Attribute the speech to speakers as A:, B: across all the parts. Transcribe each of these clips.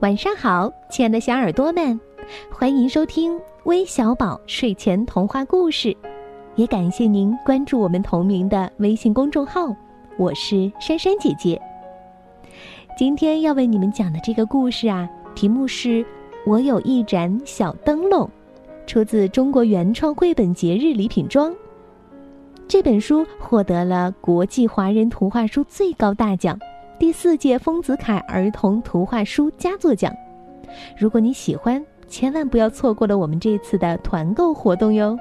A: 晚上好，亲爱的小耳朵们，欢迎收听微小宝睡前童话故事，也感谢您关注我们同名的微信公众号。我是珊珊姐姐。今天要为你们讲的这个故事啊，题目是《我有一盏小灯笼》，出自中国原创绘本节日礼品装。这本书获得了国际华人图画书最高大奖。第四届丰子恺儿童图画书佳作奖，如果你喜欢，千万不要错过了我们这次的团购活动哟！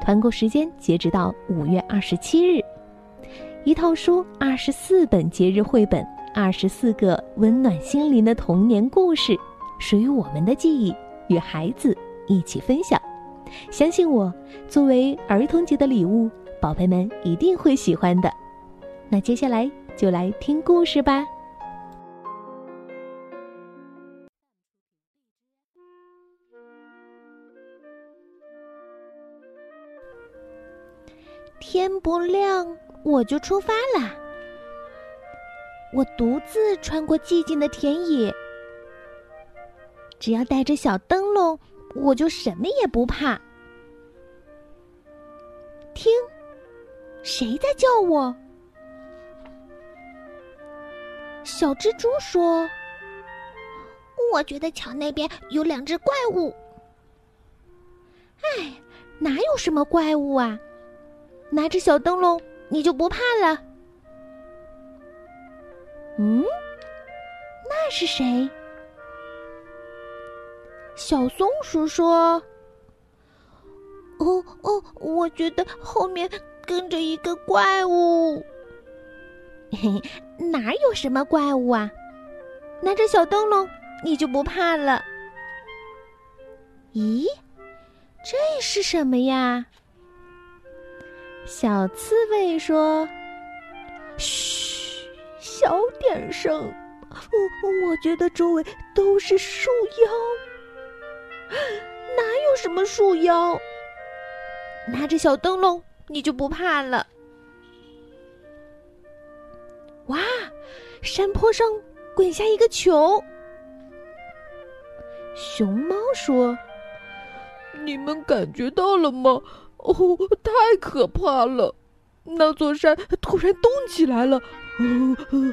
A: 团购时间截止到五月二十七日，一套书二十四本节日绘本，二十四个温暖心灵的童年故事，属于我们的记忆，与孩子一起分享。相信我，作为儿童节的礼物，宝贝们一定会喜欢的。那接下来。就来听故事吧。
B: 天不亮我就出发了。我独自穿过寂静的田野，只要带着小灯笼，我就什么也不怕。听，谁在叫我？小蜘蛛说：“
C: 我觉得桥那边有两只怪物。”
B: 哎，哪有什么怪物啊？拿着小灯笼，你就不怕了？嗯，那是谁？小松鼠说：“
C: 哦哦，我觉得后面跟着一个怪物。”
B: 嘿，哪有什么怪物啊？拿着小灯笼，你就不怕了？咦，这是什么呀？小刺猬说：“
D: 嘘，小点声。我我觉得周围都是树妖，
B: 哪有什么树妖？拿着小灯笼，你就不怕了？”哇，山坡上滚下一个球。熊猫说：“
D: 你们感觉到了吗？哦，太可怕了！那座山突然动起来了，哦，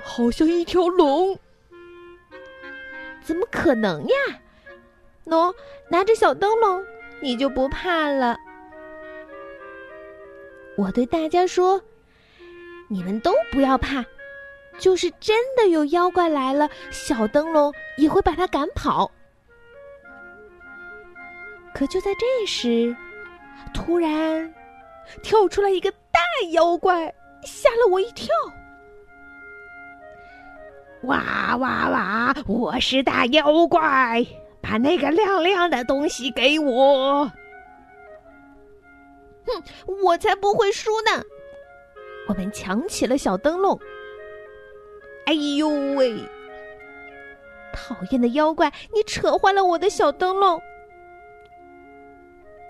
D: 好像一条龙。
B: 怎么可能呀？喏，拿着小灯笼，你就不怕了？我对大家说：你们都不要怕。”就是真的有妖怪来了，小灯笼也会把它赶跑。可就在这时，突然跳出来一个大妖怪，吓了我一跳！
E: 哇哇哇！我是大妖怪，把那个亮亮的东西给我！
B: 哼，我才不会输呢！我们抢起了小灯笼。哎呦喂！讨厌的妖怪，你扯坏了我的小灯笼。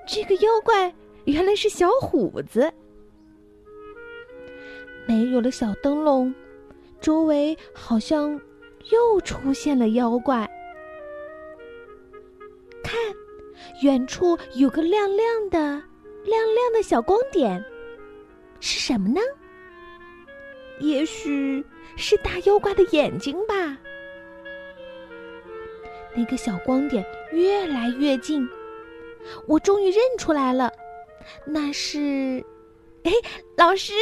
B: 这个妖怪原来是小虎子。没有了小灯笼，周围好像又出现了妖怪。看，远处有个亮亮的、亮亮的小光点，是什么呢？也许是大妖怪的眼睛吧。那个小光点越来越近，我终于认出来了，那是，哎，老师，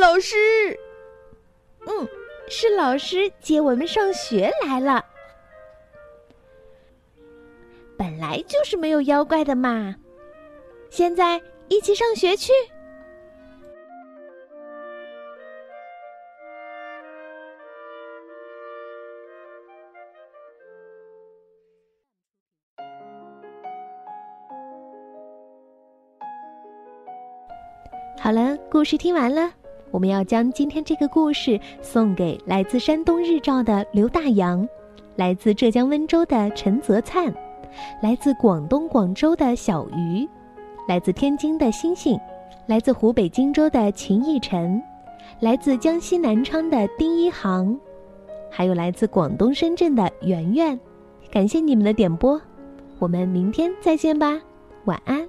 B: 老师，嗯，是老师接我们上学来了。本来就是没有妖怪的嘛，现在一起上学去。好了，故事听完了，我们要将今天这个故事送给来自山东日照的刘大洋，来自浙江温州的陈泽灿，来自广东广州的小鱼，来自天津的星星，来自湖北荆州的秦逸晨，来自江西南昌的丁一航，还有来自广东深圳的圆圆，感谢你们的点播，我们明天再见吧，晚安。